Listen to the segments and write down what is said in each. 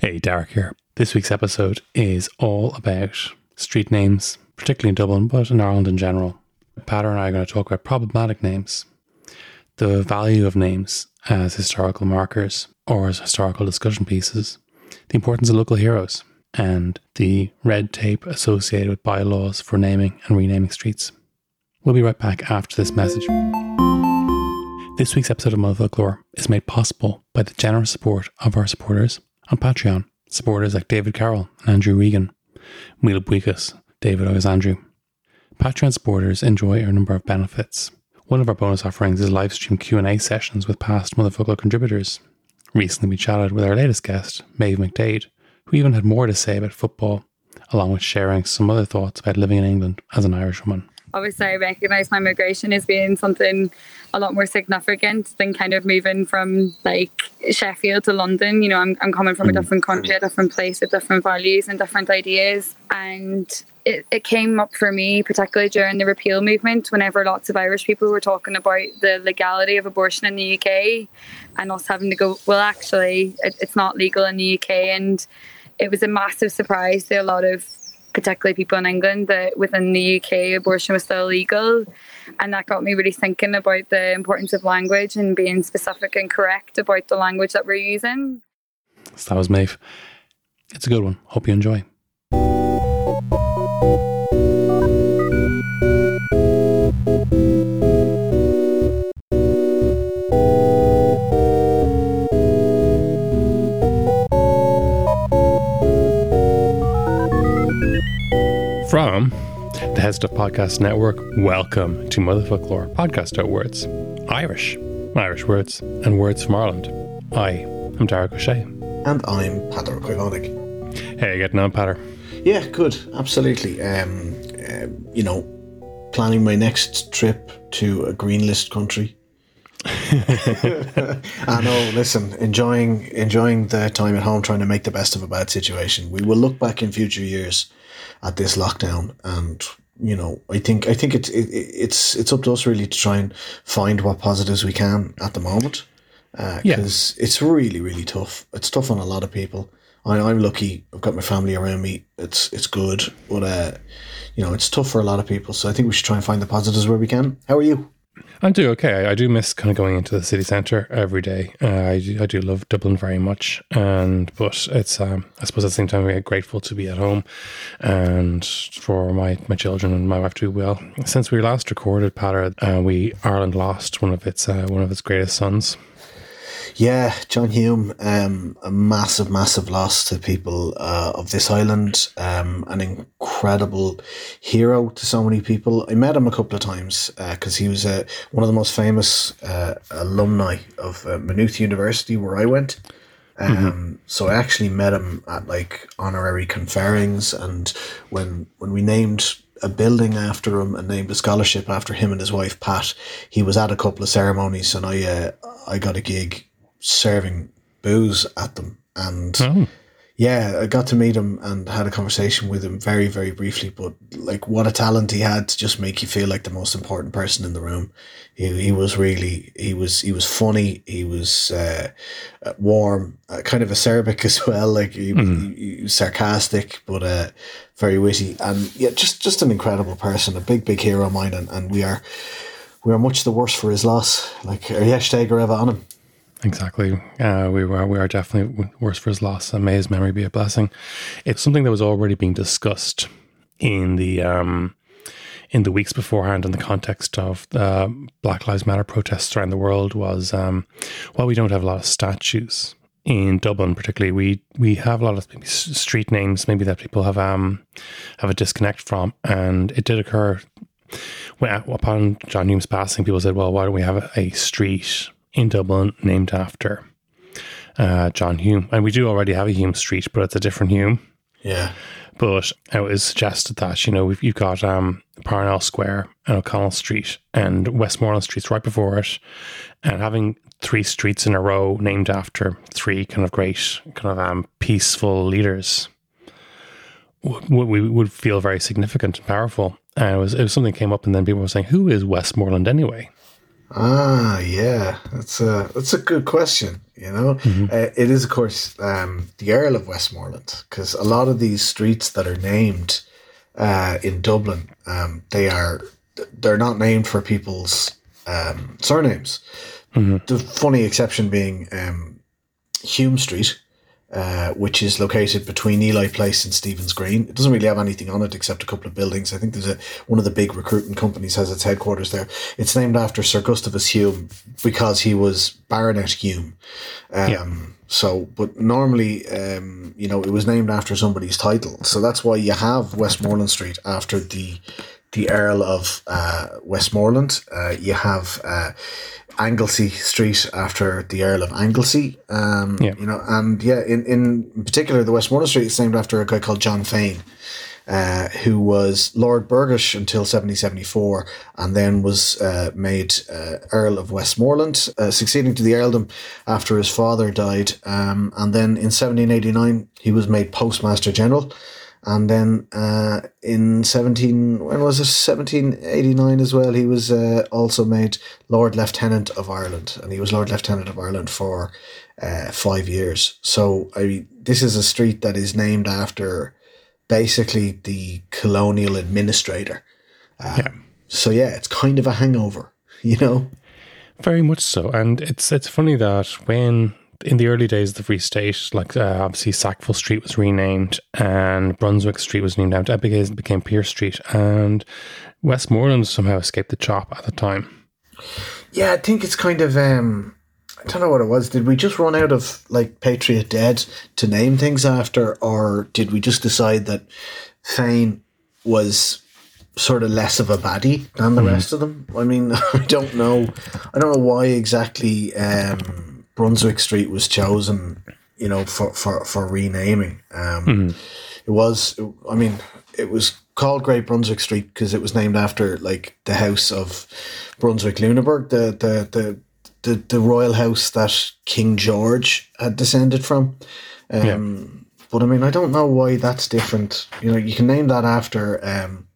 Hey, Darach here. This week's episode is all about street names, particularly in Dublin, but in Ireland in general. Peadar and I are going to talk about problematic names, the value of names as historical markers or as historical discussion pieces, the importance of local heroes, and the red tape associated with bylaws for naming and renaming streets. We'll be right back after this message. This week's episode of Motherfocloir is made possible by the generous support of our supporters on Patreon. Supporters like David Carroll and Andrew Regan, Mila Buikas, David Oyes Andrew. Patreon supporters enjoy a number of benefits. One of our bonus offerings is live stream Q&A sessions with past Motherfocloir contributors. Recently we chatted with our latest guest, Maeve McDade, who even had more to say about football, along with sharing some other thoughts about living in England as an Irish woman obviously I recognise my migration as being something a lot more significant than kind of moving from like Sheffield to London. You know, I'm, I'm coming from a mm. different country, a different place with different values and different ideas. And it, it came up for me, particularly during the repeal movement, whenever lots of Irish people were talking about the legality of abortion in the UK and us having to go, well, actually, it, it's not legal in the UK. And it was a massive surprise to a lot of particularly people in England, that within the UK abortion was still legal. And that got me really thinking about the importance of language and being specific and correct about the language that we're using. So that was Maeve. It's a good one. Hope you enjoy. The Head Stuff Podcast Network, welcome to Motherfocloir Podcast About Words, Irish, Irish words, and words from Ireland. I am Darach Ó Séaghdha. And I'm Peadar Quivonik. Hey, getting on, Peadar? Yeah, good, absolutely. Um, uh, you know, planning my next trip to a green list country. I know. Listen, enjoying enjoying the time at home, trying to make the best of a bad situation. We will look back in future years at this lockdown and you know i think i think it's it, it's it's up to us really to try and find what positives we can at the moment. Because uh, it's really really tough. It's tough on a lot of people. I, i'm lucky. I've got my family around me. It's it's good. But uh you know it's tough for a lot of people. So i think we should try and find the positives where we can. How are you I do okay. I, I, do miss kind of going into the city centre every day. Uh, I do, I do love Dublin very much, and but it's um, I suppose at the same time we're grateful to be at home, and for my, my children and my wife to do well. Since we last recorded, Peadar, uh, we Ireland lost one of its uh, one of its greatest sons. Yeah, John Hume, um, a massive, massive loss to people uh, of this island. Um, an incredible hero to so many people. I met him a couple of times because uh, he was uh, one of the most famous uh, alumni of uh, Maynooth University, where I went. Um, mm-hmm. So I actually met him at like honorary conferrings, and when when we named a building after him and named a scholarship after him and his wife Pat. He was at a couple of ceremonies, and I uh, I got a gig serving booze at them. And oh. yeah, I got to meet him and had a conversation with him very, very briefly. But like, what a talent he had to just make you feel like the most important person in the room. He, he was really, he was, he was funny. He was uh, warm, uh, kind of acerbic as well. Like he, mm. he, he was sarcastic, but uh, very witty. And yeah, just, just an incredible person, a big, big hero of mine. And, and we are, we are much the worse for his loss. Like, are you ever on him? Exactly. Uh, we were we are definitely worse for his loss, and may his memory be a blessing. It's something that was already being discussed in the um, in the weeks beforehand in the context of uh, Black Lives Matter protests around the world was um, while we don't have a lot of statues in Dublin, particularly, we we have a lot of street names maybe that people have um have a disconnect from, and it did occur when upon John Hume's passing. People said, "Well, why don't we have a street in Dublin named after uh, John Hume?" And we do already have a Hume Street, but it's a different Hume. Yeah. But it was suggested that you know we've, you've got um, Parnell Square and O'Connell Street and Westmoreland Streets right before it, and having three streets in a row named after three kind of great, kind of um, peaceful leaders would, would, would feel very significant and powerful. And it was, it was something that came up, and then people were saying, "Who is Westmoreland anyway?" Ah, yeah, that's a that's a good question. You know, mm-hmm. uh, it is of course um, the Earl of Westmoreland because a lot of these streets that are named uh, in Dublin, um, they are they're not named for people's um, surnames. Mm-hmm. The funny exception being um, Hume Street, uh, which is located between Ely Place and Stephen's Green. It doesn't really have anything on it except a couple of buildings. I think there's a one of the big recruiting companies has its headquarters there. It's named after Sir Gustavus Hume because he was Baronet Hume. Um, yeah. So, but normally, um, you know, it was named after somebody's title. So that's why you have Westmoreland Street after the the Earl of uh, Westmoreland. Uh, you have uh, Anglesey Street after the Earl of Anglesey. Um, yeah. You know, and yeah, in, in particular, the Westmoreland Street is named after a guy called John Fane. Uh, who was Lord Burghersh until 1774 and then was uh, made uh, Earl of Westmoreland, uh, succeeding to the earldom after his father died. Um, and then in 1789, he was made Postmaster General and then uh, in 17, when was it, 1789 as well, he was uh, also made Lord Lieutenant of Ireland. And he was Lord Lieutenant of Ireland for uh, five years. So I mean, this is a street that is named after basically the colonial administrator. Um, yeah. So yeah, it's kind of a hangover, you know? Very much so. And it's it's funny that when in the early days of the Free State, like uh, obviously Sackville Street was renamed and Brunswick Street was named after It became Pearse Street, and Westmoreland somehow escaped the chop at the time. Yeah, I think it's kind of um, I don't know what it was. Did we just run out of like Patriot Dead to name things after, or did we just decide that Fane was sort of less of a baddie than the mm. rest of them? I mean, I don't know. I don't know why exactly. Um, Brunswick Street was chosen, you know, for for for renaming. Um, mm-hmm. It was, I mean, it was called Great Brunswick Street because it was named after like the house of Brunswick Lüneburg, the the the the, the royal house that King George had descended from. Um, yeah. But I mean, I don't know why that's different. You know, you can name that after, um,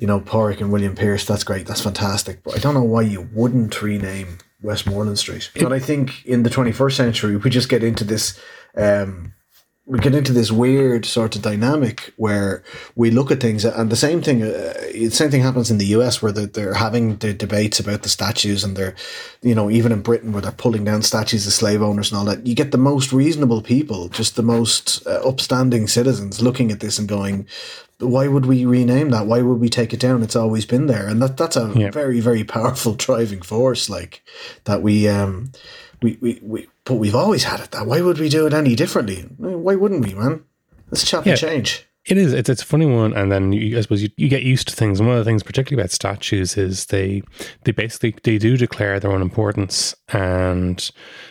you know, Pádraic and William Pearse. That's great. That's fantastic. But I don't know why you wouldn't rename Westmoreland Street. But I think in the 21st century, we just get into this. Um, we get into this weird sort of dynamic where we look at things, and the same thing, uh, the same thing happens in the US where they're, they're having the debates about the statues, and they're, you know, even in Britain where they're pulling down statues of slave owners and all that. You get the most reasonable people, just the most uh, upstanding citizens, looking at this and going, why would we rename that? Why would we take it down? It's always been there, and that that's a yeah. very very powerful driving force. Like that we um we, we we but we've always had it. That why would we do it any differently? Why wouldn't we, man? Let's chop yeah. and change. It is. It's, it's a funny one, and then you, I suppose you, you get used to things. And one of the things, particularly about statues, is they they basically they do declare their own importance, and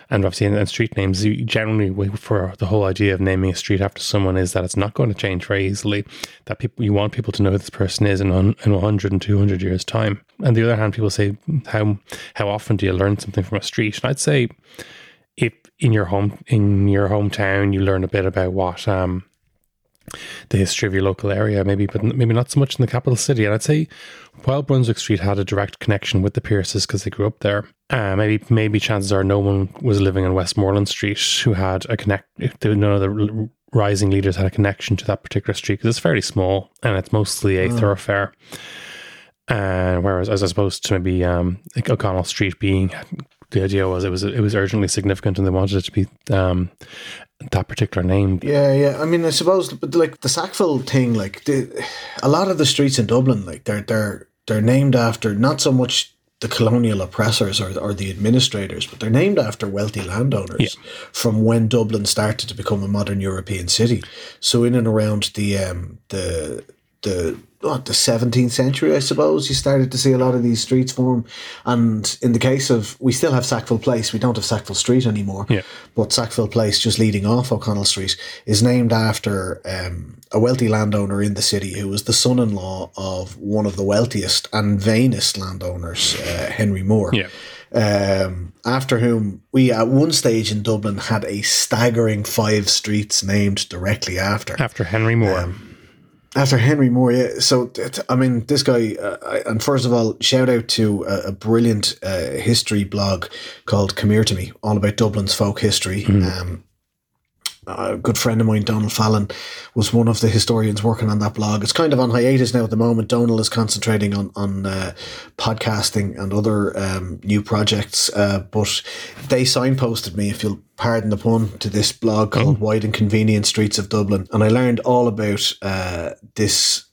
and obviously and, in street names, generally for the whole idea of naming a street after someone is that it's not going to change very easily. That people you want people to know who this person is in in 100 and 200 years time. And the other hand, people say how how often do you learn something from a street? And I'd say if in your home in your hometown you learn a bit about what um the history of your local area, maybe, but maybe not so much in the capital city. And I'd say while Brunswick Street had a direct connection with the Pearses because they grew up there, uh, maybe maybe chances are no one was living in Westmoreland Street who had a connect. None of the rising leaders had a connection to that particular street because it's fairly small and it's mostly a mm. thoroughfare. And uh, whereas, as opposed to maybe um, like O'Connell Street being the idea was it was it was urgently significant, and they wanted it to be um, that particular name. Yeah, yeah. I mean, I suppose, but like the Sackville thing, like the, a lot of the streets in Dublin, like they're they're they're named after not so much the colonial oppressors or, or the administrators, but they're named after wealthy landowners Yeah. from when Dublin started to become a modern European city. So in and around the um, the the what, the seventeenth century, I suppose, you started to see a lot of these streets form. And in the case of, we still have Sackville Place. We don't have Sackville Street anymore. Yeah. But Sackville Place, just leading off O'Connell Street, is named after um, a wealthy landowner in the city who was the son-in-law of one of the wealthiest and vainest landowners, uh, Henry Moore. Yeah. Um, after whom we at one stage in Dublin had a staggering five streets named directly after After Henry Moore. Um, after Henry Moore, yeah. So, I mean, this guy, uh, I- and first of all, shout out to a, a brilliant uh, history blog called Come Here to Me, all about Dublin's folk history. Um, a good friend of mine, Donald Fallon, was one of the historians working on that blog. It's kind of on hiatus now at the moment. Donald is concentrating on on uh, podcasting and other um, new projects, uh, but they signposted me, if you'll pardon the pun, to this blog called "Wide and Convenient Streets of Dublin," and I learned all about uh, this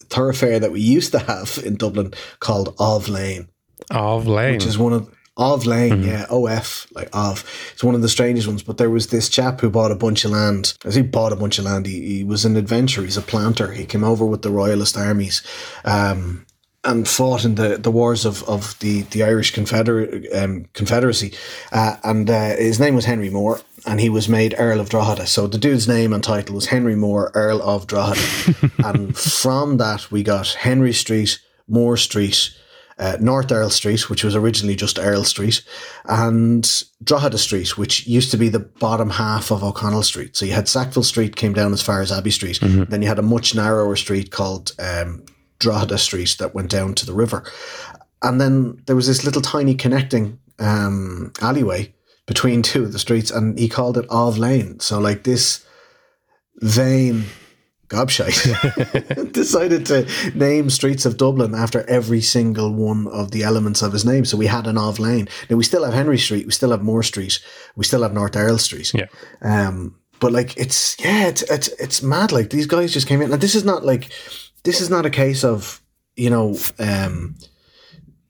thoroughfare that we used to have in Dublin called Of Lane of Lane. which is one of of Lane, yeah, OF, like of. It's one of the strangest ones. But there was this chap who bought a bunch of land. As he bought a bunch of land, he, he was an adventurer. He's a planter. He came over with the royalist armies. Um, and fought in the, the wars of, of the, the Irish Confeder- um, Confederacy. Uh, and uh, his name was Henry Moore, and he was made Earl of Drogheda. So the dude's name and title was Henry Moore, Earl of Drogheda. and from that, we got Henry Street, Moore Street, uh, North Earl Street, which was originally just Earl Street, and Drogheda Street, which used to be the bottom half of O'Connell Street. So you had Sackville Street came down as far as Abbey Street. Then you had a much narrower street called um, Drogheda Street that went down to the river. And then there was this little tiny connecting um, alleyway between two of the streets, and he called it Of Lane. So like this vain gobshite decided to name streets of Dublin after every single one of the elements of his name. So we had an Of Lane. Now we still have Henry Street, we still have Moore Street, we still have North Earl Street. Yeah. Um, but like it's yeah, it's it's it's mad. Like these guys just came in, and this is not like this is not a case of you know um,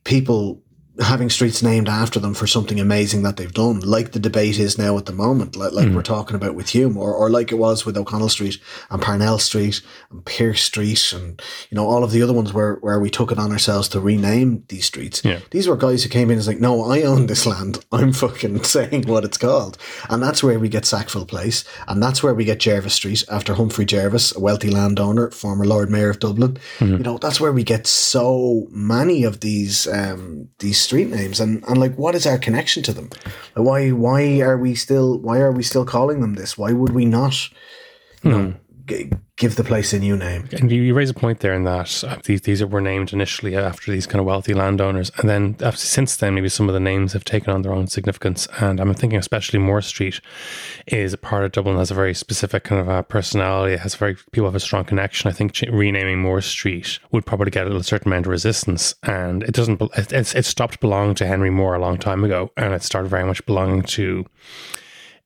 people having streets named after them for something amazing that they've done, like the debate is now at the moment, like, like we're talking about with Hume, or, or like it was with O'Connell Street and Parnell Street and Pearse Street, and you know all of the other ones where where we took it on ourselves to rename these streets. Yeah. These were guys who came in and was like, no, I own this land. I'm fucking saying what it's called, and that's where we get Sackville Place, and that's where we get Jervis Street after Humphrey Jervis, a wealthy landowner, former Lord Mayor of Dublin. You know, that's where we get so many of these um, these street names, and and like, what is our connection to them? Like, why why are we still why are we still calling them this? Why would we not? You know, hmm. G- give the place a new name. And you, you raise a point there in that uh, these these were named initially after these kind of wealthy landowners, and then after, since then, maybe some of the names have taken on their own significance. And I'm thinking, especially Moore Street, is a part of Dublin has a very specific kind of a personality. It has very people have a strong connection. I think ch- renaming Moore Street would probably get a certain amount of resistance, and it doesn't. It, it's, it stopped belonging to Henry Moore a long time ago, and it started very much belonging to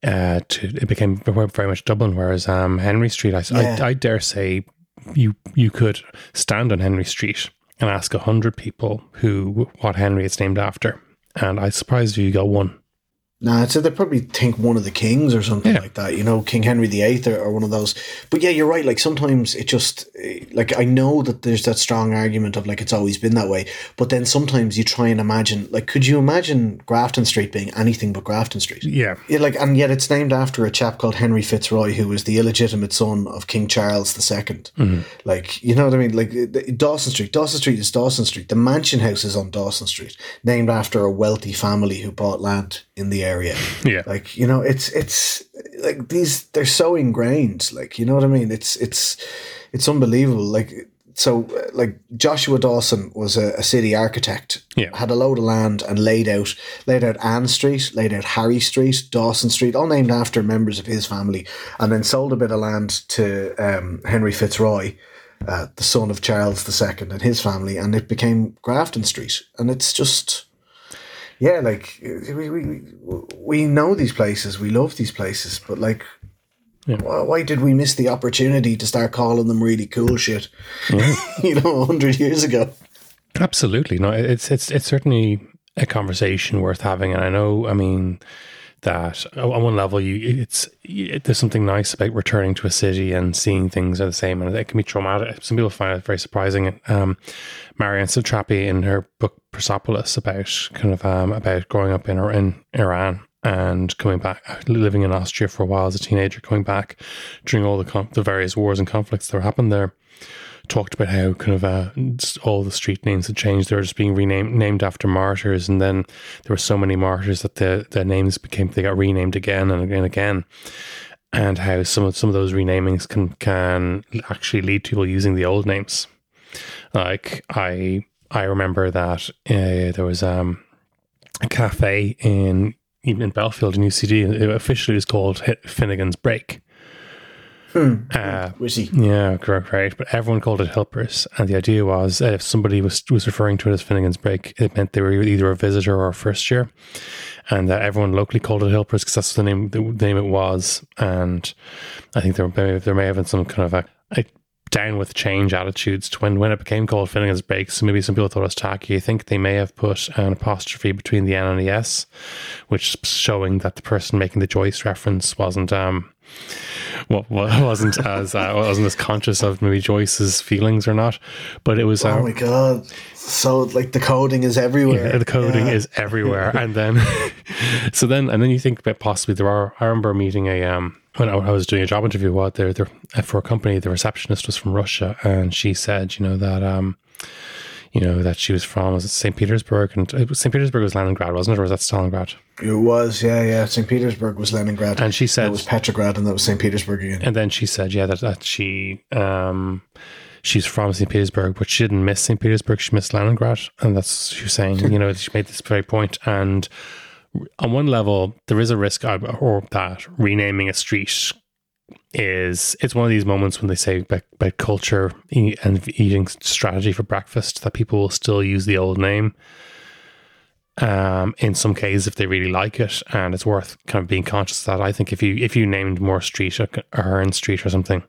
uh, to it became very much Dublin. Whereas um, Henry Street, I, Yeah. I, I dare say, you you could stand on Henry Street and ask a hundred people who what Henry it's named after, and I surprised you got one. Nah, so they probably think one of the kings or something Yeah. like that. You know, King Henry VIII or, or one of those. But yeah, you're right. Like sometimes it just eh, like I know that there's that strong argument of like it's always been that way. But then sometimes you try and imagine like, could you imagine Grafton Street being anything but Grafton Street? Yeah, Yeah, like, and yet it's named after a chap called Henry Fitzroy, who was the illegitimate son of King Charles II. Like, you know what I mean? Like the- Dawson Street. Dawson Street is Dawson Street. The mansion house is on Dawson Street, named after a wealthy family who bought land in the area. yeah, Like, you know, it's it's like these. They're so ingrained. Like, you know what I mean? It's it's it's unbelievable. Like. So, like Joshua Dawson was a, a city architect. Yeah. had a load of land and laid out laid out Ann Street, laid out Harry Street, Dawson Street, all named after members of his family, and then sold a bit of land to um, Henry Fitzroy, uh, the son of Charles II and his family, and it became Grafton Street. And it's just, yeah, like we, we we know these places, we love these places, but like, yeah. why, why, did we miss the opportunity to start calling them really cool shit? Yeah. you know, hundred years ago. Absolutely, no, it's it's it's certainly a conversation worth having, and I know, I mean that on one level you it's it, there's something nice about returning to a city and seeing things are the same and it can be traumatic. Some people find it very surprising um marjane satrapi in her book persepolis about kind of um about growing up in in iran and coming back living in austria for a while as a teenager coming back during all the the various wars and conflicts that happened there talked about how kind of uh, all the street names had changed. They were just being renamed named after martyrs, and then there were so many martyrs that the the names became they got renamed again and again and again. And how some of some of those renamings can can actually lead to people using the old names. Like I I remember that uh, there was um, a cafe in in Belfield in UCD. It officially was called Finnegan's Break Hmm. Uh, Yeah, correct, right. But everyone called it Hilpers, and the idea was that if somebody was was referring to it as Finnegan's Break, it meant they were either a visitor or a first year, and that everyone locally called it Hilpers because that's the name the name it was. And I think there may there may have been some kind of a, a down with change attitudes to when, when it became called Finnegan's Break. So maybe some people thought it was tacky. I think they may have put an apostrophe between the N and the S, which showing that the person making the Joyce reference wasn't um what wasn't as uh, wasn't as conscious of maybe Joyce's feelings or not, but it was. Uh, oh my god! So like the coding is everywhere. Yeah, the coding yeah. is everywhere, and then so then and then you think that possibly there are. I remember meeting a um when I was doing a job interview. What there there for a company, the receptionist was from Russia, and she said, you know that um you know, that she was from was it St. Petersburg and St. Petersburg was Leningrad, wasn't it, or was that Stalingrad? It was, yeah, yeah. St. Petersburg was Leningrad, and she said it was Petrograd, and that was St. Petersburg again. And then she said, yeah, that, that she um, she's from St. Petersburg, but she didn't miss St. Petersburg; she missed Leningrad, and that's she was saying. you know, she made this very point, and on one level, there is a risk, or that renaming a street is it's one of these moments when they say about, about culture and eating strategy for breakfast that people will still use the old name. Um, in some cases, if they really like it, and it's worth kind of being conscious of that. I think if you if you named Moore Street or Hearn Street or something,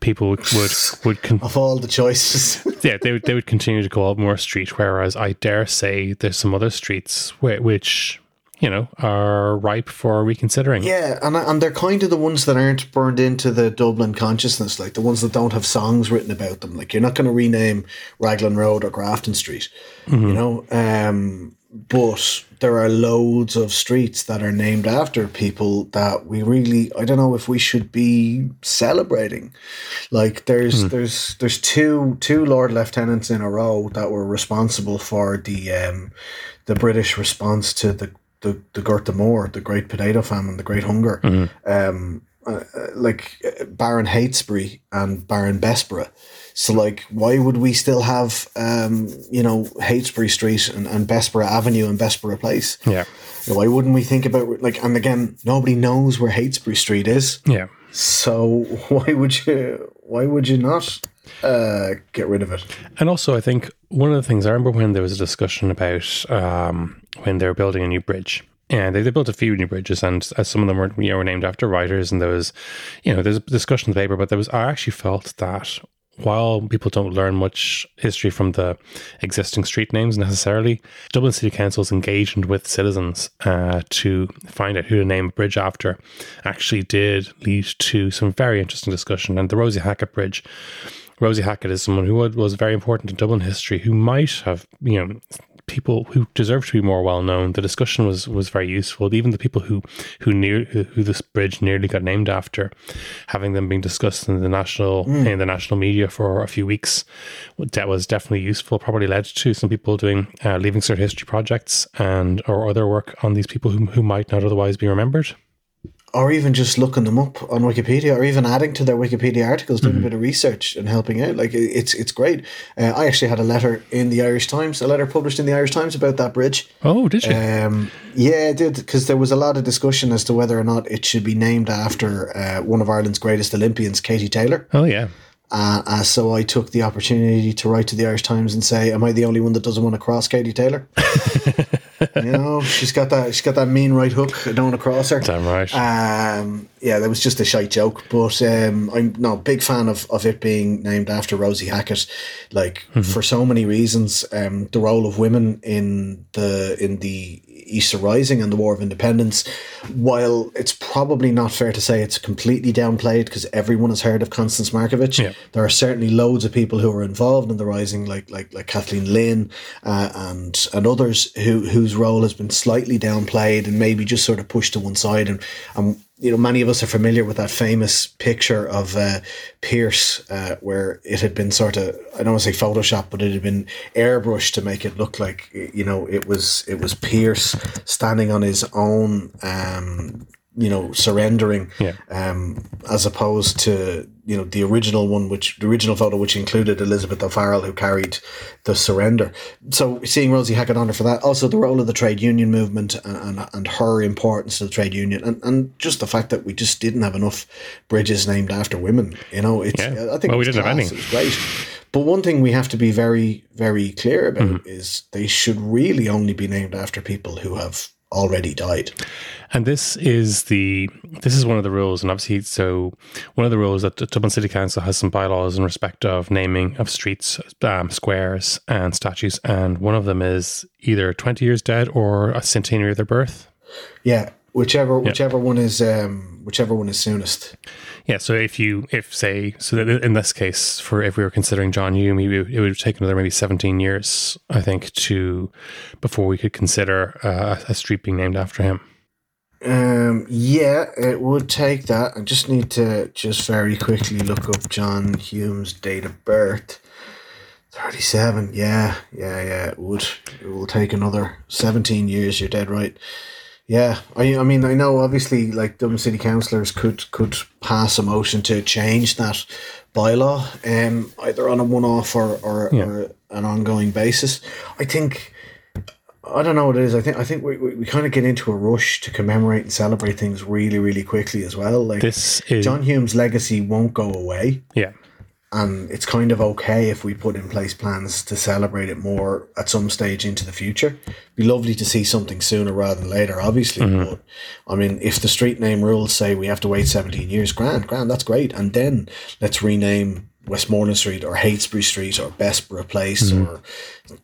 people would would, would con- of all the choices, yeah, they would they would continue to call it Moore Street. Whereas I dare say there's some other streets which you know, are ripe for reconsidering. Yeah, and and they're kind of the ones that aren't burned into the Dublin consciousness, like the ones that don't have songs written about them. Like you're not going to rename Raglan Road or Grafton Street, mm-hmm. you know. Um, but there are loads of streets that are named after people that we really I don't know if we should be celebrating. Like there's mm. there's there's two two Lord Lieutenants in a row that were responsible for the um the British response to the the the Gorta Mór, the Great Potato Famine, the Great Hunger, mm-hmm. um, uh, like uh, Baron Heytesbury and Baron Bessborough. So, like, why would we still have, um, you know, Heytesbury Street and, and Bessborough Avenue and Bessborough Place? Yeah. Why wouldn't we think about like? And again, nobody knows where Heytesbury Street is. Yeah. So why would you? Why would you not uh, get rid of it? And also, I think one of the things I remember when there was a discussion about um, when they were building a new bridge. And they, they built a few new bridges, and some of them were you know were named after writers. And there was, you know, there's a discussion in the paper, but there was I actually felt that while people don't learn much history from the existing street names necessarily, Dublin City Council's engagement with citizens uh, to find out who to name a bridge after actually did lead to some very interesting discussion. And the Rosie Hackett Bridge Rosie Hackett is someone who was very important in Dublin history, who might have, you know, people who deserve to be more well known. The discussion was was very useful. Even the people who who near who, this bridge nearly got named after, having them being discussed in the national mm. in the national media for a few weeks, that was definitely useful. Probably led to some people doing uh, leaving cert history projects and or other work on these people who who might not otherwise be remembered or even just looking them up on Wikipedia, or even adding to their Wikipedia articles, doing mm-hmm. a bit of research and helping out. Like it's it's great. Uh, I actually had a letter in the Irish Times, a letter published in the Irish Times about that bridge. Oh, did you? Um, yeah, I did because there was a lot of discussion as to whether or not it should be named after uh, one of Ireland's greatest Olympians, Katie Taylor. Oh yeah. Uh, uh, so I took the opportunity to write to the Irish Times and say, "Am I the only one that doesn't want to cross Katie Taylor?" you know, she's got that. She's got that mean right hook. I don't want to cross her. Damn right. Um, yeah, that was just a shite joke. But um, I'm no big fan of, of it being named after Rosie Hackett. Like Mm-hmm. for so many reasons, um, the role of women in the in the Easter Rising and the War of Independence. While it's probably not fair to say it's completely downplayed because everyone has heard of Constance Markievicz, Yeah. there are certainly loads of people who were involved in the Rising, like like like Kathleen Lynn uh, and and others who whose role has been slightly downplayed and maybe just sort of pushed to one side. And and you know, many of us are familiar with that famous picture of uh, Pearse, uh, where it had been sort of I don't want to say Photoshop, but it had been airbrushed to make it look like you know it was it was Pearse standing on his own. Um, you know, surrendering, Yeah. um, as opposed to you know the original one, which the original photo, which included Elizabeth O'Farrell, who carried the surrender. So seeing Rosie Hackett on her for that, also the role of the trade union movement and and, and her importance to the trade union, and, and just the fact that we just didn't have enough bridges named after women. You know, it's Yeah. I think Well, we didn't have any. It was great. But one thing we have to be very, very clear about Mm-hmm. is they should really only be named after people who have already died. And this is the this is one of the rules, and obviously, so one of the rules that the Dublin City Council has some bylaws in respect of naming of streets, um, squares, and statues, and one of them is either twenty years dead or a centenary of their birth. Yeah, whichever whichever one is um, whichever one is soonest. Yeah, so if you if say so that in this case, for if we were considering John Hume, it would, it would take another maybe seventeen years, I think, to before we could consider uh, a street being named after him. Um, yeah, it would take that. I just need to just very quickly look up John Hume's date of birth. Thirty-seven. Yeah, yeah, yeah. It would. It will take another seventeen years. You're dead right. Yeah, I, I mean, I know obviously, like Dublin City councillors could could pass a motion to change that bylaw, um, either on a one-off or or, Yeah. or an ongoing basis. I think. I don't know what it is. I think I think we, we, we kind of get into a rush to commemorate and celebrate things really, really quickly as well. Like This is John Hume's legacy won't go away, yeah. And it's kind of okay if we put in place plans to celebrate it more at some stage into the future. Be lovely to see something sooner rather than later, obviously. Mm-hmm. But I mean, if the street name rules say we have to wait seventeen years, grand, grand, that's great, and then let's rename Westmoreland Street or Heytesbury Street or Bessborough Place mm-hmm. or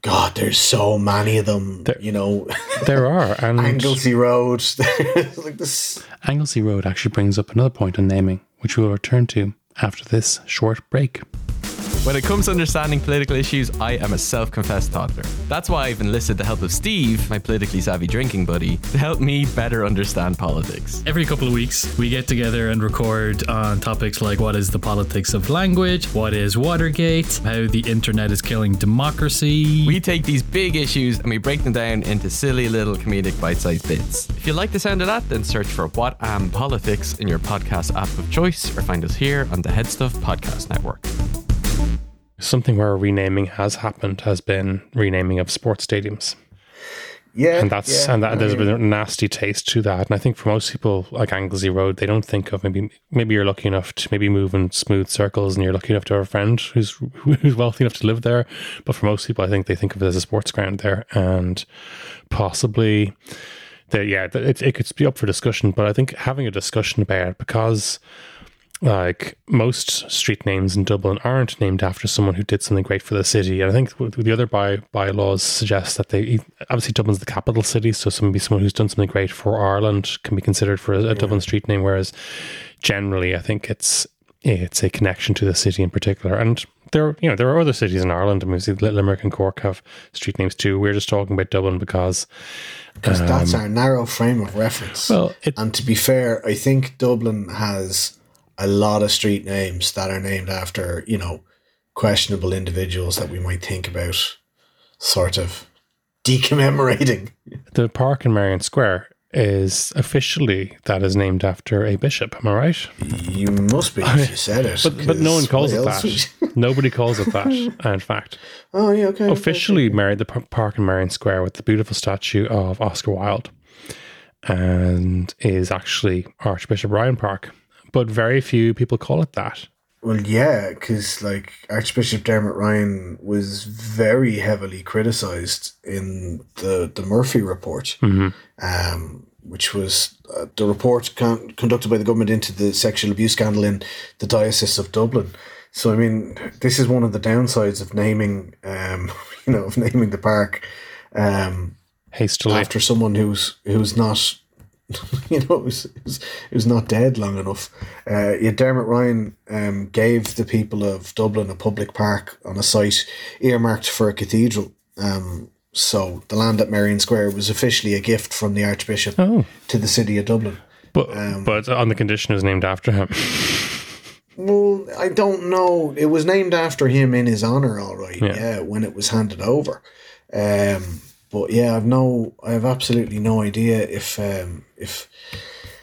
God, there's so many of them. you know, There are and Anglesey Road. like this. Anglesey Road actually brings up another point on naming, which we'll return to after this short break. When it comes to understanding political issues, I am a self confessed toddler. That's why I've enlisted the help of Steve, my politically savvy drinking buddy, to help me better understand politics. Every couple of weeks, we get together and record on topics like what is the politics of language, what is Watergate, how the internet is killing democracy. We take these big issues and we break them down into silly little comedic bite sized bits. If you like the sound of that, then search for What Am Politics in your podcast app of choice or find us here on the Headstuff Podcast Network. Something where a renaming has happened has been renaming of sports stadiums. Yeah, and that's yeah, and that, I there's mean- been a nasty taste to that. And I think for most people, like Anglesey Road, they don't think of maybe maybe you're lucky enough to maybe move in smooth circles, and you're lucky enough to have a friend who's who's wealthy enough to live there. But for most people, I think they think of it as a sports ground there, and possibly. That yeah, it, it could be up for discussion, but I think having a discussion about it because like most street names in Dublin aren't named after someone who did something great for the city. And I think the other by bylaws suggest that they obviously Dublin's the capital city, so some maybe someone who's done something great for Ireland can be considered for a, a Dublin street name. Whereas generally, I think it's it's a connection to the city in particular. And there, you know, there are other cities in Ireland. I mean, see, Limerick and Cork have street names too. We're just talking about Dublin because because that's our narrow frame of reference. Um, well, it, and to be fair, I think Dublin has a lot of street names that are named after you know questionable individuals that we might think about, sort of decommemorating. the park in Merrion Square is officially that is named after a bishop. Am I right? You must be if you said it. But but no one calls it that. Nobody calls it that. in fact, oh yeah, okay. okay. officially married the park in Merrion Square with the beautiful statue of Oscar Wilde, and is actually Archbishop Ryan Park. But very few people call it that. Well, yeah, because like Archbishop Dermot Ryan was very heavily criticised in the the Murphy report, um, which was uh, the report con- conducted by the government into the sexual abuse scandal in the diocese of Dublin. So, I mean, this is one of the downsides of naming, um, you know, of naming the park um, Hastily. after someone who's who's not you know who's, who's, who's not dead long enough uh, yeah, Dermot Ryan um, gave the people of Dublin a public park on a site earmarked for a cathedral um, so the land at Merrion Square was officially a gift from the Archbishop Oh. to the city of Dublin but but on the condition it was named after him. Well, I don't know. It was named after him in his honor, all right. Yeah. Yeah, when it was handed over. Um, but yeah, I've no, I have absolutely no idea if um, if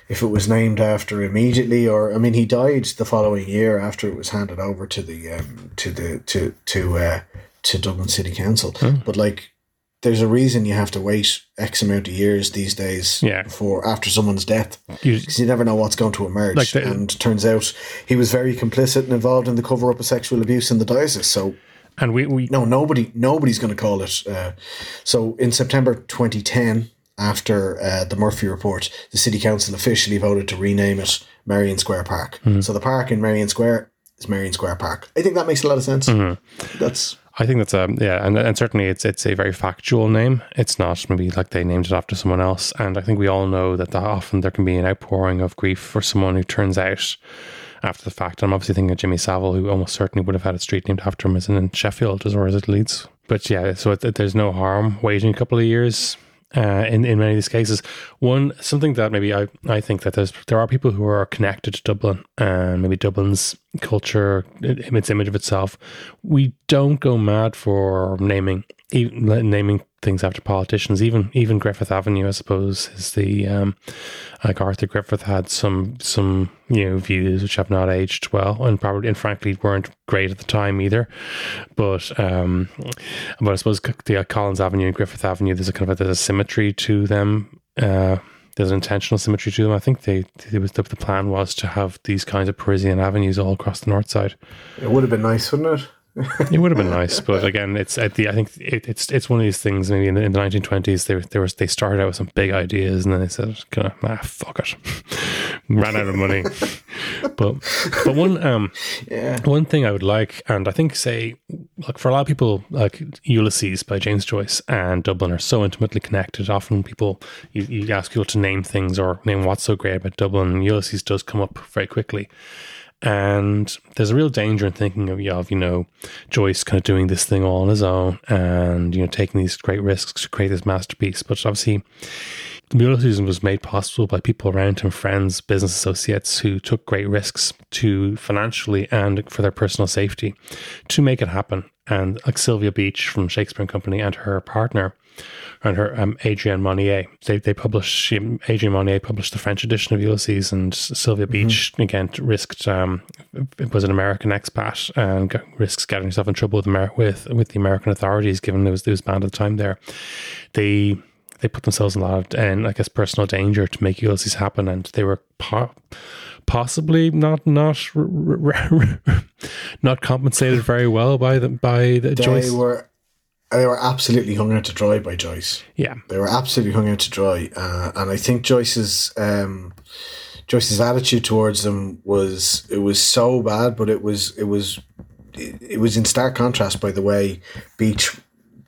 if it was named after immediately or I mean, he died the following year after it was handed over to the um, to the to to uh, to Dublin City Council. But like. There's a reason you have to wait X amount of years these days Yeah. for after someone's death You- because you never know what's going to emerge. Like the- and turns out he was very complicit and involved in the cover up of sexual abuse in the diocese. So And we, we no, nobody, nobody's going to call it. Uh, so in September 2010, after uh, the Murphy report, the city council officially voted to rename it Merrion Square Park. So the park in Merrion Square is Merrion Square Park. I think that makes a lot of sense. That's I think that's a yeah, and, and certainly it's it's a very factual name. It's not maybe like they named it after someone else. And I think we all know that that often there can be an outpouring of grief for someone who turns out after the fact. I'm obviously thinking of Jimmy Savile, who almost certainly would have had a street named after him, as in, Sheffield, as or as it Leeds. But yeah, so it, there's no harm waiting a couple of years. Uh, in in many of these cases, one something that maybe I, I think that there's there are people who are connected to Dublin and maybe Dublin's culture, its image of itself. We don't go mad for naming naming things after politicians. Even even Griffith Avenue, I suppose, is the um, like Arthur Griffith had some some you know views which have not aged well and probably and frankly weren't great at the time either. But um, but I suppose the uh, Collins Avenue and Griffith Avenue, there's a kind of a, there's a symmetry to them. Uh, there's an intentional symmetry to them. I think they it was the, the plan was to have these kinds of Parisian avenues all across the north side. it would have been nice, wouldn't it? It would have been nice, but again, it's at the. I think it, it's it's one of these things. Maybe in the, in the 1920s, they were- there was they started out with some big ideas, and then they said, "Kind of ah, fuck it," ran out of money. but but one um Yeah. one thing I would like, and I think say, like for a lot of people, like Ulysses by James Joyce and Dublin are so intimately connected. Often people you, you ask people to name things or name what's so great about Dublin. Ulysses does come up very quickly. And there's a real danger in thinking of, of, you know, Joyce kind of doing this thing all on his own and, you know, taking these great risks to create this masterpiece. But obviously, the Ulysses was made possible by people around him, friends, business associates who took great risks to financially and for their personal safety to make it happen. And like Sylvia Beach from Shakespeare and Company and her partner and her um, Adrienne Monnier, they they published she, Adrienne Monnier published the French edition of Ulysses, and Sylvia Beach again risked um, it was an American expat and got, risks getting herself in trouble with Amer- with with the American authorities, given it was it was banned at the time. There, they they put themselves in a lot of, and I guess personal danger to make Ulysses happen, and they were po- possibly not not r- r- r- not compensated very well by the by the They Joyce. were they were absolutely hung out to dry by Joyce. yeah, They were absolutely hung out to dry, uh, and I think Joyce's um, Joyce's attitude towards them was it was so bad, but it was it was it, it was in stark contrast by the way Beach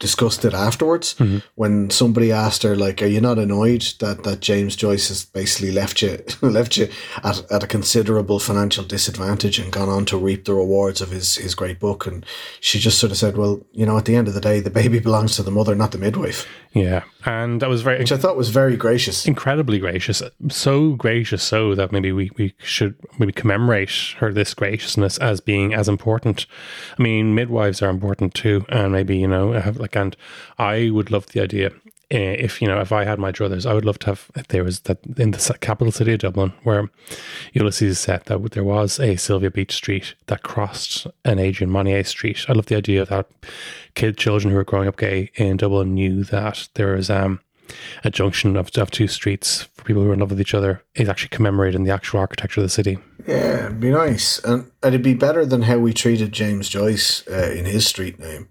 discussed it afterwards mm-hmm. when somebody asked her like are you not annoyed that that James Joyce has basically left you left you at, at a considerable financial disadvantage and gone on to reap the rewards of his his great book? And she just sort of said well you know at the end of the day the baby belongs to the mother not the midwife yeah, and that was very which I thought was very gracious. incredibly gracious, so gracious, so that maybe we, we should maybe commemorate her this graciousness as being as important. I mean, midwives are important too, and maybe you know, have like, and I would love the idea. Eh, If you know, if I had my druthers, I would love to have. There was that in the capital city of Dublin, where Ulysses said that there was a Sylvia Beach Street that crossed an Adrienne Monnier Street. I love the idea that kid children who were growing up gay in Dublin knew that there was um a junction of, of two streets for people who are in love with each other is actually commemorating the actual architecture of the city. Yeah, it'd be nice, and it'd be better than how we treated James Joyce uh, in his street name.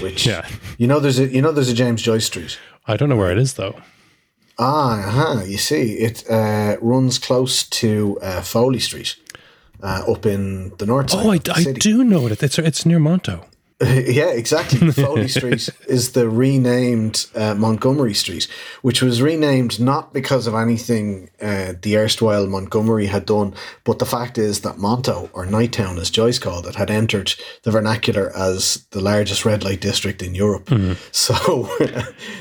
Which, Yeah. you know, there's a you know there's a James Joyce Street. I don't know where it is though. Ah, uh-huh, you see, it uh, runs close to uh, Foley Street, uh, up in the north side. Oh, I, I do know it. It's it's near Monto. yeah, exactly. Foley Street is the renamed uh, Montgomery Street, which was renamed not because of anything uh, the erstwhile Montgomery had done, but the fact is that Monto, or Nighttown as Joyce called it, had entered the vernacular as the largest red light district in Europe. So,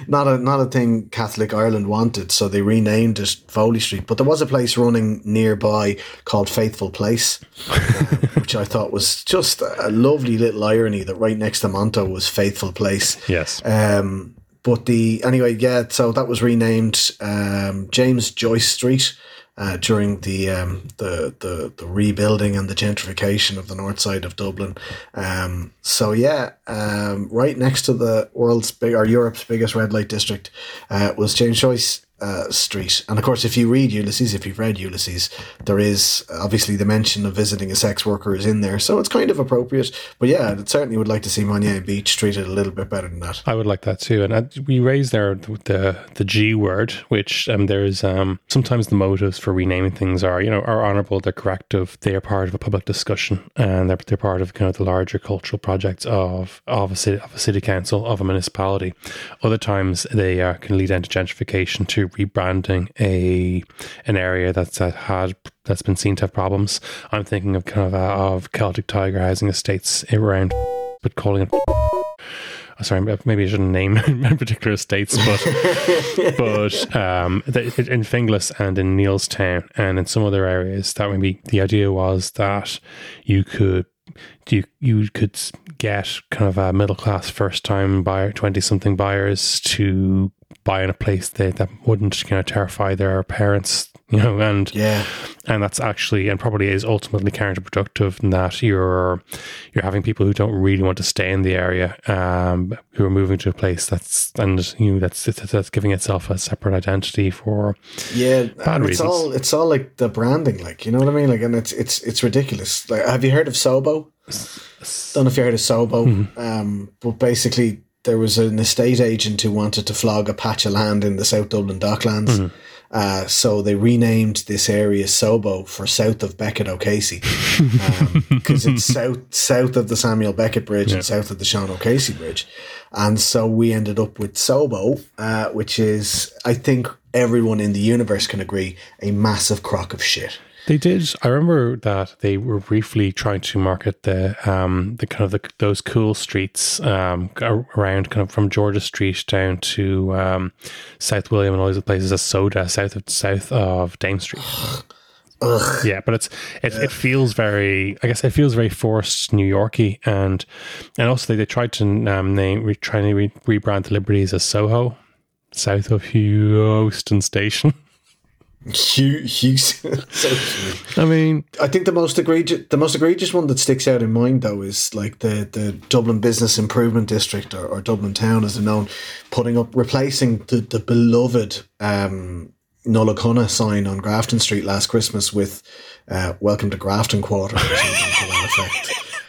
not a not a thing Catholic Ireland wanted, so they renamed it Foley Street. But there was a place running nearby called Faithful Place, which I thought was just a lovely little irony that right next to Monto was Faithful Place. Yes. Um, but the anyway, yeah. So that was renamed um, James Joyce Street uh, during the, um, the the the rebuilding and the gentrification of the north side of Dublin. Um, so yeah, um, right next to the world's big or Europe's biggest red light district uh, was James Joyce uh, Street. And of course, if you read Ulysses, if you've read Ulysses, there is obviously the mention of visiting a sex worker is in there. So it's kind of appropriate. But yeah, I certainly would like to see Monia Beach treated a little bit better than that. I would like that too. And uh, we raised there the the G word, which um, there's um, sometimes the motives for renaming things are you know are honourable, they're corrective, they are part of a public discussion, and they're, they're part of kind of the larger cultural projects of of a city of a city council of a municipality. Other times they uh, can lead into gentrification to rebranding a an area that's uh, had that's been seen to have problems. I'm thinking of kind of uh, of Celtic Tiger housing estates around, but calling it sorry, maybe I shouldn't name particular estates, but but um, in Finglas and in Neilstown and in some other areas, that maybe the idea was that you could you you could get kind of a middle class first time buyer, twenty something buyers to buy in a place that that wouldn't kind of terrify their parents, you know, and Yeah. and that's actually and probably is ultimately counterproductive in that you're you're having people who don't really want to stay in the area um, who are moving to a place that's and you know that's that's that's giving itself a separate identity for Yeah, Bad it's reasons. all it's all like the branding, like you know what I mean. Like, and it's it's it's ridiculous. Like, have you heard of Sobo? Don't know if you heard of Sobo. Mm-hmm. Um, but basically, there was an estate agent who wanted to flog a patch of land in the South Dublin Docklands. Mm-hmm. Uh, so they renamed this area Sobo for south of Beckett O'Casey because it's south south of the Samuel Beckett Bridge and south of the Sean O'Casey Bridge, and so we ended up with Sobo, uh, which is I think everyone in the universe can agree a massive crock of shit. They did. I remember that they were briefly trying to market the um the kind of the, those cool streets um around kind of from George's Street down to um South William and all these places as Soda south of south of Dame Street. Yeah, but it's it, it feels very I guess it feels very forced New Yorky and and also they, they tried to um name re, trying to re, rebrand the Liberties as Soho south of Heuston Station. Huge, huge. so, I mean, I think the most egregious, the most egregious one that sticks out in mind though is like the the Dublin Business Improvement District or, or Dublin Town as they're known, putting up replacing the the beloved um, Nollaig Shona sign on Grafton Street last Christmas with uh, "Welcome to Grafton Quarter" or something to that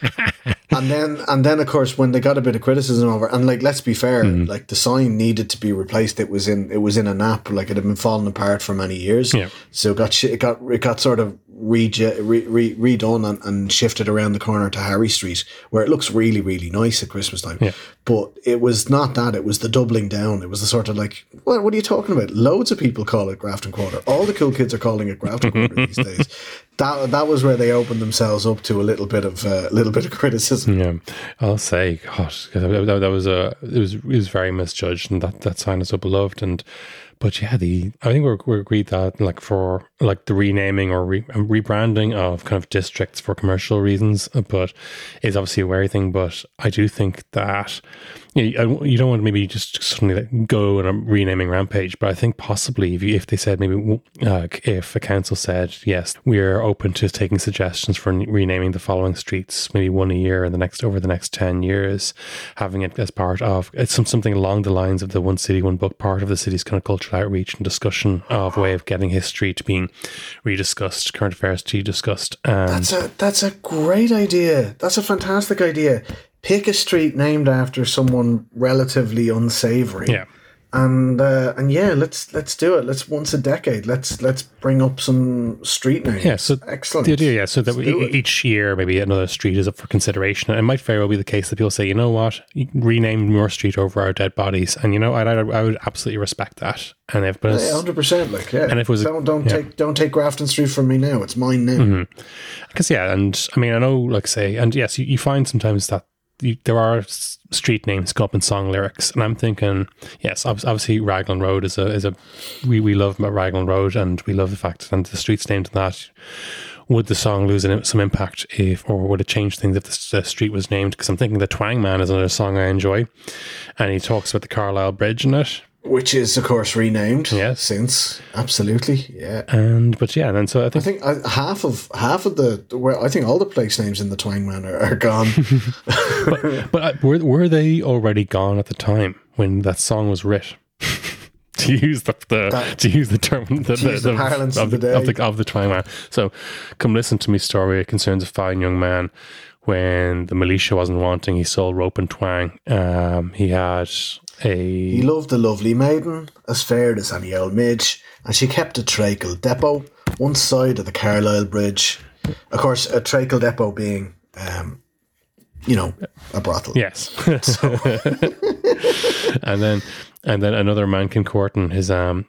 effect. and then and then of course when they got a bit of criticism over and like let's be fair mm-hmm. like the sign needed to be replaced. It was in it was in a nap like it had been falling apart for many years. Yeah. so it got it got it got sort of re, re, re, redone and, and shifted around the corner to Harry Street where it looks really really nice at Christmas time. Yeah. but it was not that it was the doubling down. It was the sort of like what, what are you talking about? Loads of people call it Grafton Quarter. All the cool kids are calling it Grafton Quarter these days. That that was where they opened themselves up to a little bit of a uh, little bit of criticism. Yeah, I'll say, gosh, that, that was a it was it was very misjudged, and that that sign is so beloved. And but yeah, the I think we're we agreed that like for like the renaming or re, rebranding of kind of districts for commercial reasons, uh, but is obviously a wary thing. But I do think that I- you don't want to maybe just suddenly like go on a renaming rampage, but I think possibly if you, if they said maybe uh, if a council said yes, we're open to taking suggestions for renaming the following streets, maybe one a year in the next over the next ten years, having it as part of it's some, something along the lines of the one city one book, part of the city's kind of cultural outreach and discussion of way of getting history to being rediscussed, current affairs to be discussed, and That's a that's a great idea. That's a fantastic idea. Pick a street named after someone relatively unsavory. yeah. And uh, and yeah, let's let's do it. Let's once a decade. Let's let's bring up some street names. Yeah, so excellent. The idea, yeah, so that Let's we, each year maybe another street is up for consideration. And it might very well be the case that people say, you know what, you rename your street over our dead bodies, and you know, I, I, would absolutely respect that. And if but hundred percent. Like yeah. And if it was don't don't yeah. take don't take Grafton Street from me now. It's mine now. because yeah, and I mean, I know, like say, and yes, you, you find sometimes that there are street names come up in song lyrics, and I'm thinking, yes, obviously Raglan Road is a is a we we love Raglan Road, and we love the fact that the street's named that. Would the song lose some impact if, or would it change things if the street was named? Because I'm thinking the Twang Man is another song I enjoy, and he talks about the Carlisle Bridge in it. Which is of course renamed. Yes. Since absolutely yeah. And but yeah, and so I think I think uh, half of half of the where I think all the place names in the Twang Man are, gone. But uh, were were they already gone at the time when that song was writ? to use the, the That- to use the term the, use the parlance of the day. of the of the twang man. So, come listen to me story. It concerns a fine young man. When the militia wasn't wanting, he sold rope and twang. Um, he had He loved the lovely maiden, as fair as any old midge, and she kept a treacle depot, one side of the Carlisle Bridge. Of course, a treacle depot being, um, you know, a brothel. yes, and then and then another man can courtin his um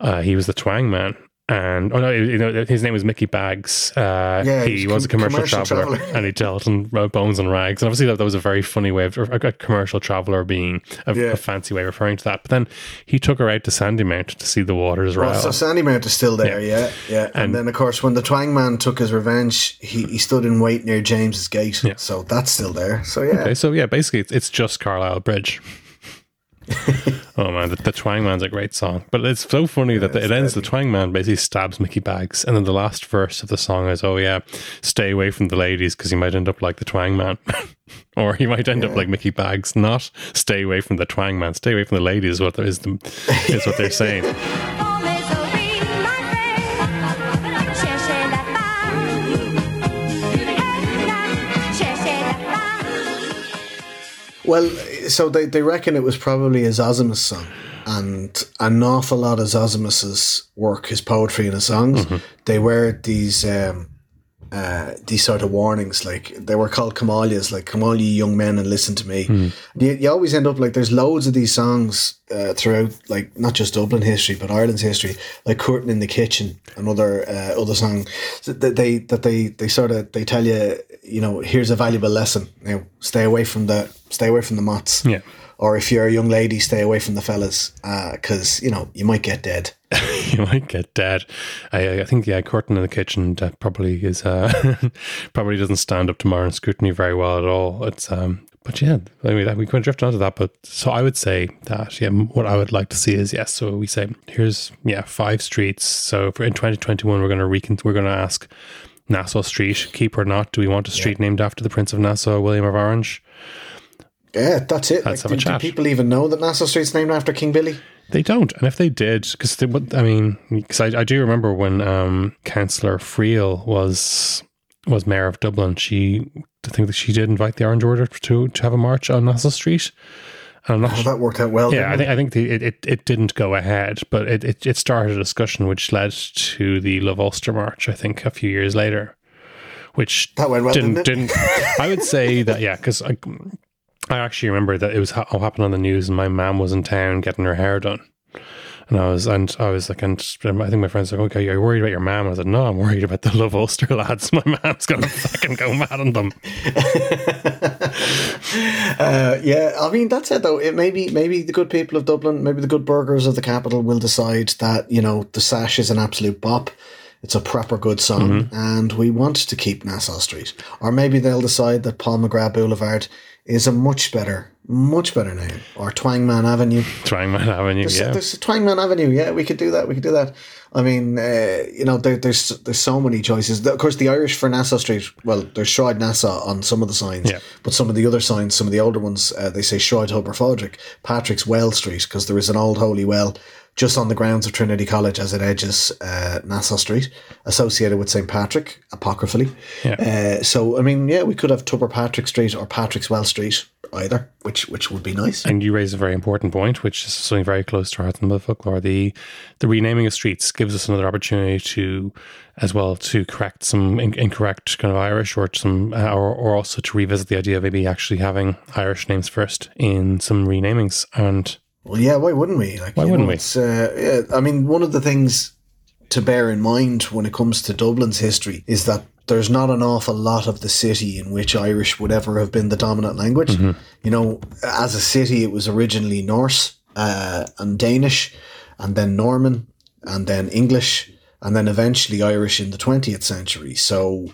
uh, he was the twang man. And oh no, you know, his name was Mickey Bags. Uh, Yeah, he was a commercial, commercial traveler, traveller. and he dealt in bones and rags. And obviously, that, that was a very funny way of a, commercial traveler being a, Yeah. a fancy way of referring to that. But then he took her out to Sandymount to see the waters Well, rise. so Sandymount is still there, yeah, yeah. And, And- then, of course, when the Twang Man took his revenge, he, he stood in wait near James's gate. Yeah. So that's still there. So yeah, Okay, so yeah, basically, it's, it's just Carlisle Bridge. oh man, the, the Twang Man's a great song, but it's so funny that the, it ends. The Twang Man basically stabs Mickey Bags, and then the last verse of the song is, "Oh yeah, stay away from the ladies because you might end up like the Twang Man, or you might end up like Mickey Bags." Not stay away from the Twang Man, stay away from the ladies. Is what is the, is what they're saying. Well, so they, they reckon it was probably a Zozimus song. And an awful lot of Zozimus's work, his poetry and his songs, they were these um, uh, these sort of warnings. Like they were called Kamalias, like come all ye young men and listen to me. You, you always end up like there's loads of these songs uh, throughout, like not just Dublin history but Ireland's history, like Courtin' in the Kitchen, another uh, other song that they that they they sort of they tell you, you know, here's a valuable lesson. Now stay away from the stay away from the mots. Yeah. Or if you're a young lady, stay away from the fellas, because you know you might get dead. you might get dead. I, I think yeah, Courtin' in the Kitchen that probably is uh, probably doesn't stand up to modern scrutiny very well at all. It's um, but yeah, I mean we can drift onto that. But so I would say that yeah, what I would like to see is yes. So we say here's yeah five streets. So for in 2021 we're going to recon we're going to ask Nassau Street keep or not. Do we want a street named after the Prince of Nassau, William of Orange? Yeah, that's it. Let's Like, have a do, do people even know that Nassau Street's named after King Billy? They don't, and if they did, because they I mean, because I, I do remember when um, Councillor Friel was was mayor of Dublin, she I think that she did invite the Orange Order to to have a march on Nassau Street. And I'm not Oh, that worked out well. yeah, I didn't think I think the, it, it it didn't go ahead, but it, it it started a discussion which led to the Love Ulster March. I think a few years later, which That went well, didn't didn't it? I would say that yeah, because I actually remember that it was all happened on the news, and my mom was in town getting her hair done. And I was, and I was like, and I think my friends like, okay, you're worried about your mom. I said, no, I'm worried about the Love Ulster lads. My mom's gonna fucking go mad on them. Uh, yeah, I mean that's it though. It maybe maybe the good people of Dublin, maybe the good burghers of the capital will decide that you know the sash is an absolute bop. It's a proper good song, and we want to keep Nassau Street. Or maybe they'll decide that Paul McGrath Boulevard is a much better, much better name. Or Twangman Avenue. Twangman Avenue, There's, yeah. there's Twangman Avenue. Yeah, we could do that. We could do that. I mean, uh, you know, there, there's there's so many choices. Of course, the Irish for Nassau Street. Well, there's Sráid Nassau on some of the signs, Yeah. but some of the other signs, some of the older ones, uh, they say Sráid Thobar Phádraig, Patrick's Well Street, because there is an old holy well just on the grounds of Trinity College as it edges uh, Nassau Street, associated with St Patrick, apocryphally. Uh, so, I mean, yeah, we could have Tupper Patrick Street or Patrick's Well Street, either, which which would be nice. And you raise a very important point, which is something very close to our heart in the folklore. The the renaming of streets gives us another opportunity to, as well, to correct some in- incorrect kind of Irish or some, uh, or or also to revisit the idea of maybe actually having Irish names first in some renamings. And Well, yeah, why wouldn't we? Like, Why wouldn't know, we? Uh, yeah, I mean, one of the things to bear in mind when it comes to Dublin's history is that there's not an awful lot of the city in which Irish would ever have been the dominant language. Mm-hmm. You know, as a city, it was originally Norse uh, and Danish, and then Norman, and then English, and then eventually Irish in the 20th century. So,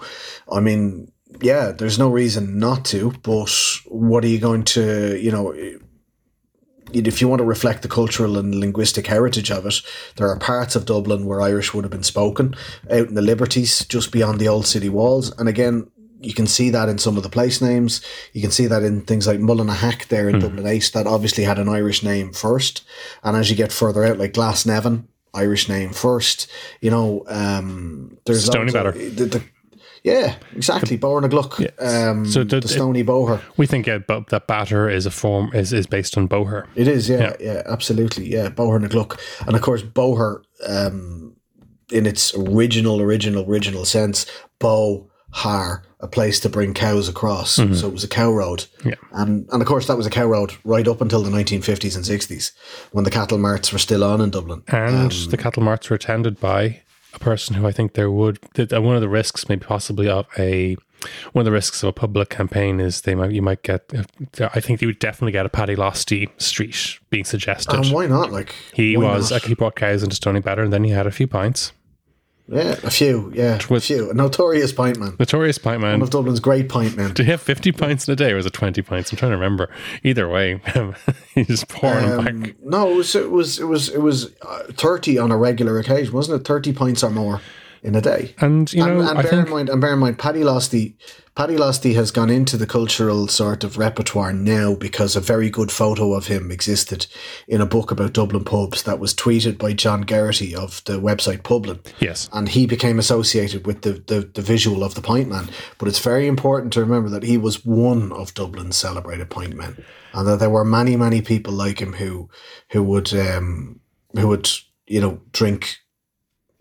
I mean, yeah, there's no reason not to, but what are you going to, you know, if you want to reflect the cultural and linguistic heritage of it, there are parts of Dublin where Irish would have been spoken out in the Liberties, just beyond the old city walls. And again, you can see that in some of the place names. You can see that in things like Mullinahack there in Dublin 8, that obviously had an Irish name first. And as you get further out, like Glasnevin, Irish name first. You know, um, there's Stoneybatter. the- the- yeah, exactly. Bóthar na gCloch. Um, So the- the Stony Boher. we think uh, that batter is a form is, is based on boher. It is, yeah, yeah, yeah absolutely, yeah. Bóthar na gCloch, and of course Boher, um, in its original, original, original sense, Bow Har, a place to bring cows across. So it was a cow road, Yeah. and and of course that was a cow road right up until the 1950s and 60s when the cattle marts were still on in Dublin. And the cattle marts were attended by a person who I think there would that uh, one of the risks, maybe possibly of a one of the risks of a public campaign is they might you might get. uh, I think you would definitely get a Paddy Losty street being suggested. and why not? Like he was not? he brought cows into Stoneybatter, and then he had a few pints. Yeah, a few, yeah, a few. A notorious pint man, Notorious pint man. one of Dublin's great pint men. Did he have fifty pints in a day, or was it twenty pints? I'm trying to remember. Either way, he's just pouring them Um, back. no, it was it was it was it was uh, thirty on a regular occasion, wasn't it? Thirty pints or more in a day. And you know, and, and bear think in mind, and bear in mind, Paddy Losty, Paddy Losty has gone into the cultural sort of repertoire now because a very good photo of him existed in a book about Dublin pubs that was tweeted by John Geraghty of the website Publin. yes, And he became associated with the, the, the visual of the pint man. But it's very important to remember that he was one of Dublin's celebrated pint men. And that there were many, many people like him who who would um who would, you know, drink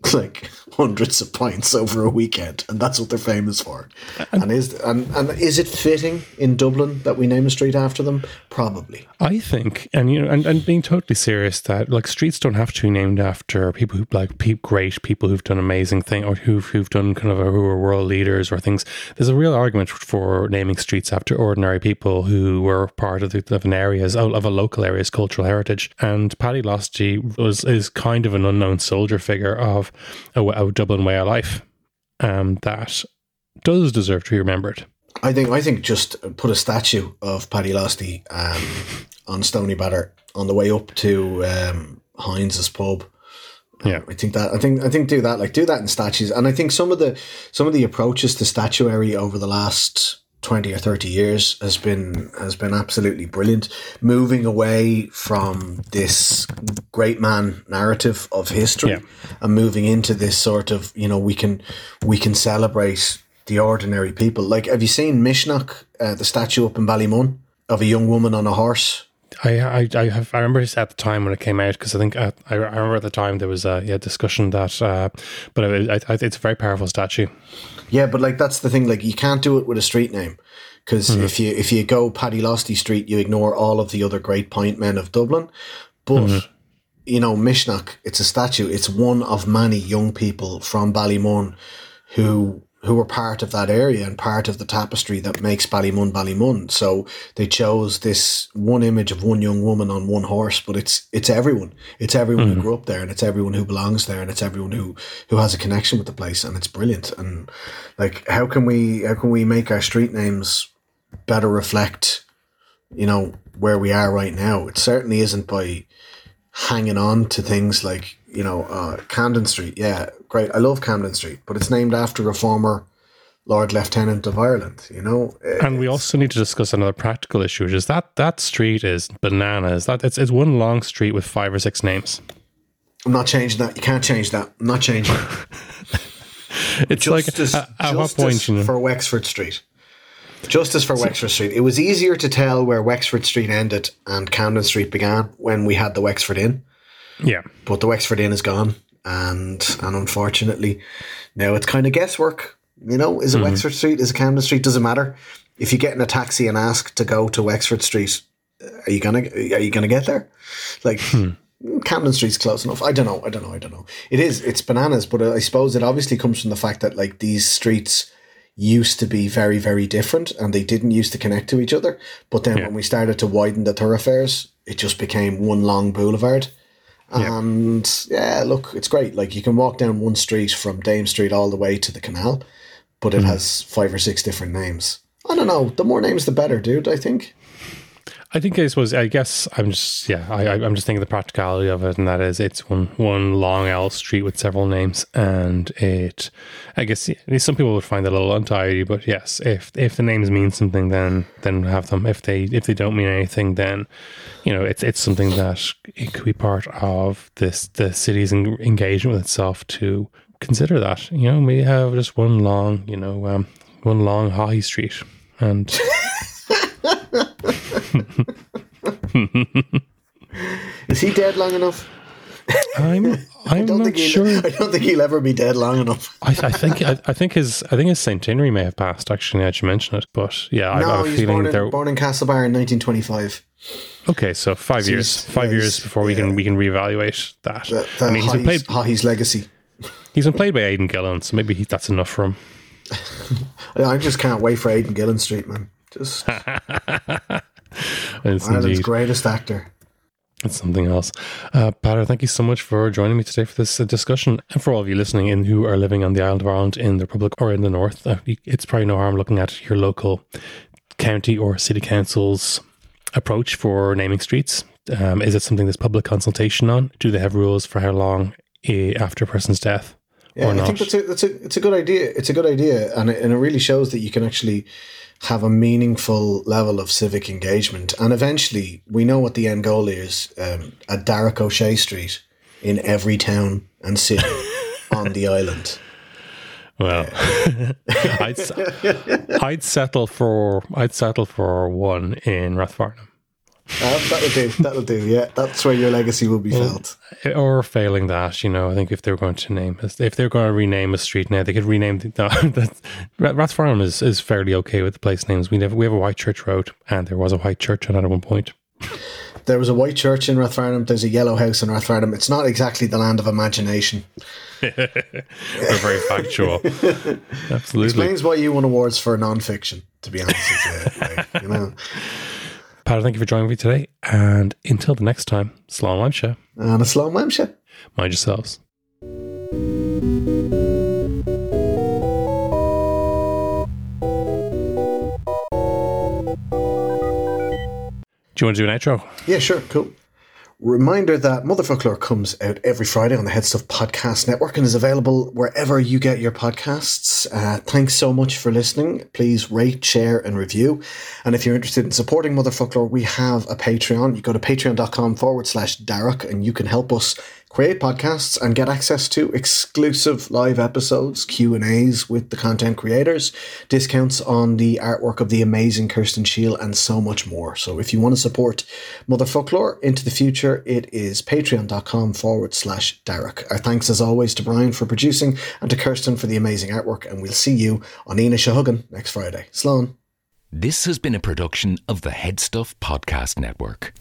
like hundreds of pints over a weekend, and that's what they're famous for. And is and, and is it fitting in Dublin that we name a street after them? Probably. I think, and you know, and, and being totally serious, that like streets don't have to be named after people who like pe- great people who've done amazing things or who've who've done kind of a, who are world leaders or things. There's a real argument for naming streets after ordinary people who were part of, the, of an area's of a local area's cultural heritage. And Paddy Losty was is kind of an unknown soldier figure of a, a Dublin way of life, um, that does deserve to be remembered. I think I think just put a statue of Paddy Losty um, on Stoneybatter on the way up to um, Heinz's pub. Yeah. I think that I think I think do that like do that in statues, and I think some of the some of the approaches to statuary over the last twenty or thirty years has been has been absolutely brilliant. Moving away from this great man narrative of history Yeah. and moving into this sort of you know we can we can celebrate the ordinary people. Like have you seen Misneach, uh, the statue up in Ballymun of a young woman on a horse? I, I, I have I remember at the time when it came out because I think uh, I, I remember at the time there was a yeah, discussion that uh, but I, I, it's a very powerful statue. Yeah, but like that's the thing. Like you can't do it with a street name because if you if you go Paddy Losty Street, you ignore all of the other great pint men of Dublin. But you know, Misneach, it's a statue. It's one of many young people from Ballymun who who were part of that area and part of the tapestry that makes Ballymun Ballymun. So they chose this one image of one young woman on one horse, but it's it's everyone. It's everyone who grew up there, and it's everyone who belongs there, and it's everyone who who has a connection with the place, and it's brilliant. And like, how can we how can we make our street names better reflect, you know, where we are right now? It certainly isn't by hanging on to things like you know uh, Camden Street. Yeah, great. I love Camden Street, but it's named after a former Lord Lieutenant of Ireland. You know, eh, And we also need to discuss another practical issue, which is that that street is bananas. That it's, it's one long street with five or six names. I'm not changing that. You can't change that. I'm not changing. it. It's Justice, like at, at what point you know, for Wexford Street. Justice for Wexford Street. It was easier to tell where Wexford Street ended and Camden Street began when we had the Wexford Inn. yeah, but the Wexford Inn is gone, and and unfortunately, now it's kind of guesswork. You know, is it Mm-hmm. Wexford Street? Is it Camden Street? Doesn't matter. If you get in a taxi and ask to go to Wexford Street, are you gonna are you gonna get there? Like Hmm. Camden Street's close enough. I don't know. I don't know. I don't know. It is. It's bananas, but I suppose it obviously comes from the fact that like these streets used to be very very different and they didn't used to connect to each other but then Yeah. when we started to widen the thoroughfares it just became one long boulevard and yeah, look, it's great. Like you can walk down one street from Dame Street all the way to the canal, but it mm-hmm. has five or six different names. I don't know. The more names, the better, dude. I think. I think I suppose I guess I'm just yeah I, I'm just thinking the practicality of it, and that is it's one one long L street with several names, and it I guess yeah, some people would find it a little untidy, but yes, if if the names mean something, then then have them. If they if they don't mean anything, then you know it's it's something that it could be part of this the city's en- engagement with itself to consider that you know we have just one long you know um, one long high street and. Is he dead long enough? I'm I I'm don't not think he'll, sure. I don't think he'll ever be dead long enough. I, I think I, I think his I think his centenary may have passed. Actually, now that you mention it, but yeah, I, I have a feeling born in, there. born in Castlebar in 1925. Okay, so five years, five yeah, years before we can we can reevaluate that. The, the I mean, he's been Haughey's, played legacy. he's been played by Aidan Gillen, so maybe he, that's enough for him. I I just can't wait for Aidan Gillen Street, man. Just It's Ireland's indeed greatest actor. it's something else. Uh, Peadar, thank you so much for joining me today for this uh, discussion, and for all of you listening in who are living on the island of Ireland in the Republic or in the North. Uh, it's probably no harm looking at your local county or city council's approach for naming streets. Um, is it something there's public consultation on? Do they have rules for how long eh, after a person's death Yeah, I think that's a, that's a it's a good idea. It's a good idea, and it, and it really shows that you can actually have a meaningful level of civic engagement. And eventually, we know what the end goal is: um, a Darach Ó Séaghdha Street in every town and city on the island. Well, I'd, I'd settle for I'd settle for one in Rathfarnham. Uh, that'll do. That'll do. Yeah, that's where your legacy will be felt. Or failing that, you know, I think if they're going to name, if they're going to rename a street now, they could rename the. No, that's, Ra- Rathfarnham is, is fairly okay with the place names. We have we have a Whitechurch Road, and there was a White Church on at one point. There was a white church in Rathfarnham. There's a yellow house in Rathfarnham. It's not exactly the land of imagination. They're very factual. Absolutely. Explains why you won awards for non-fiction. To be honest with you, like, you know. Pat, thank you for joining me today, and until the next time, Slán Limesha. And a slow mamsha. Mind yourselves. Do you want to do an outro? Yeah, sure, cool. Reminder that Motherfocloir comes out every Friday on the Head Stuff Podcast Network and is available wherever you get your podcasts. Uh, thanks so much for listening. Please rate, share, and review. And if you're interested in supporting Motherfocloir, we have a Patreon. You go to patreon.com forward slash Darach and you can help us create podcasts and get access to exclusive live episodes, Q&As with the content creators, discounts on the artwork of the amazing Kirsten Shiel, and so much more. So if you want to support Motherfocloir into the future, it is patreon.com forward slash Darach. Our thanks as always to Brian for producing and to Kirsten for the amazing artwork, and we'll see you on Ina Shahugan next Friday. Slán. This has been a production of the Headstuff Podcast Network.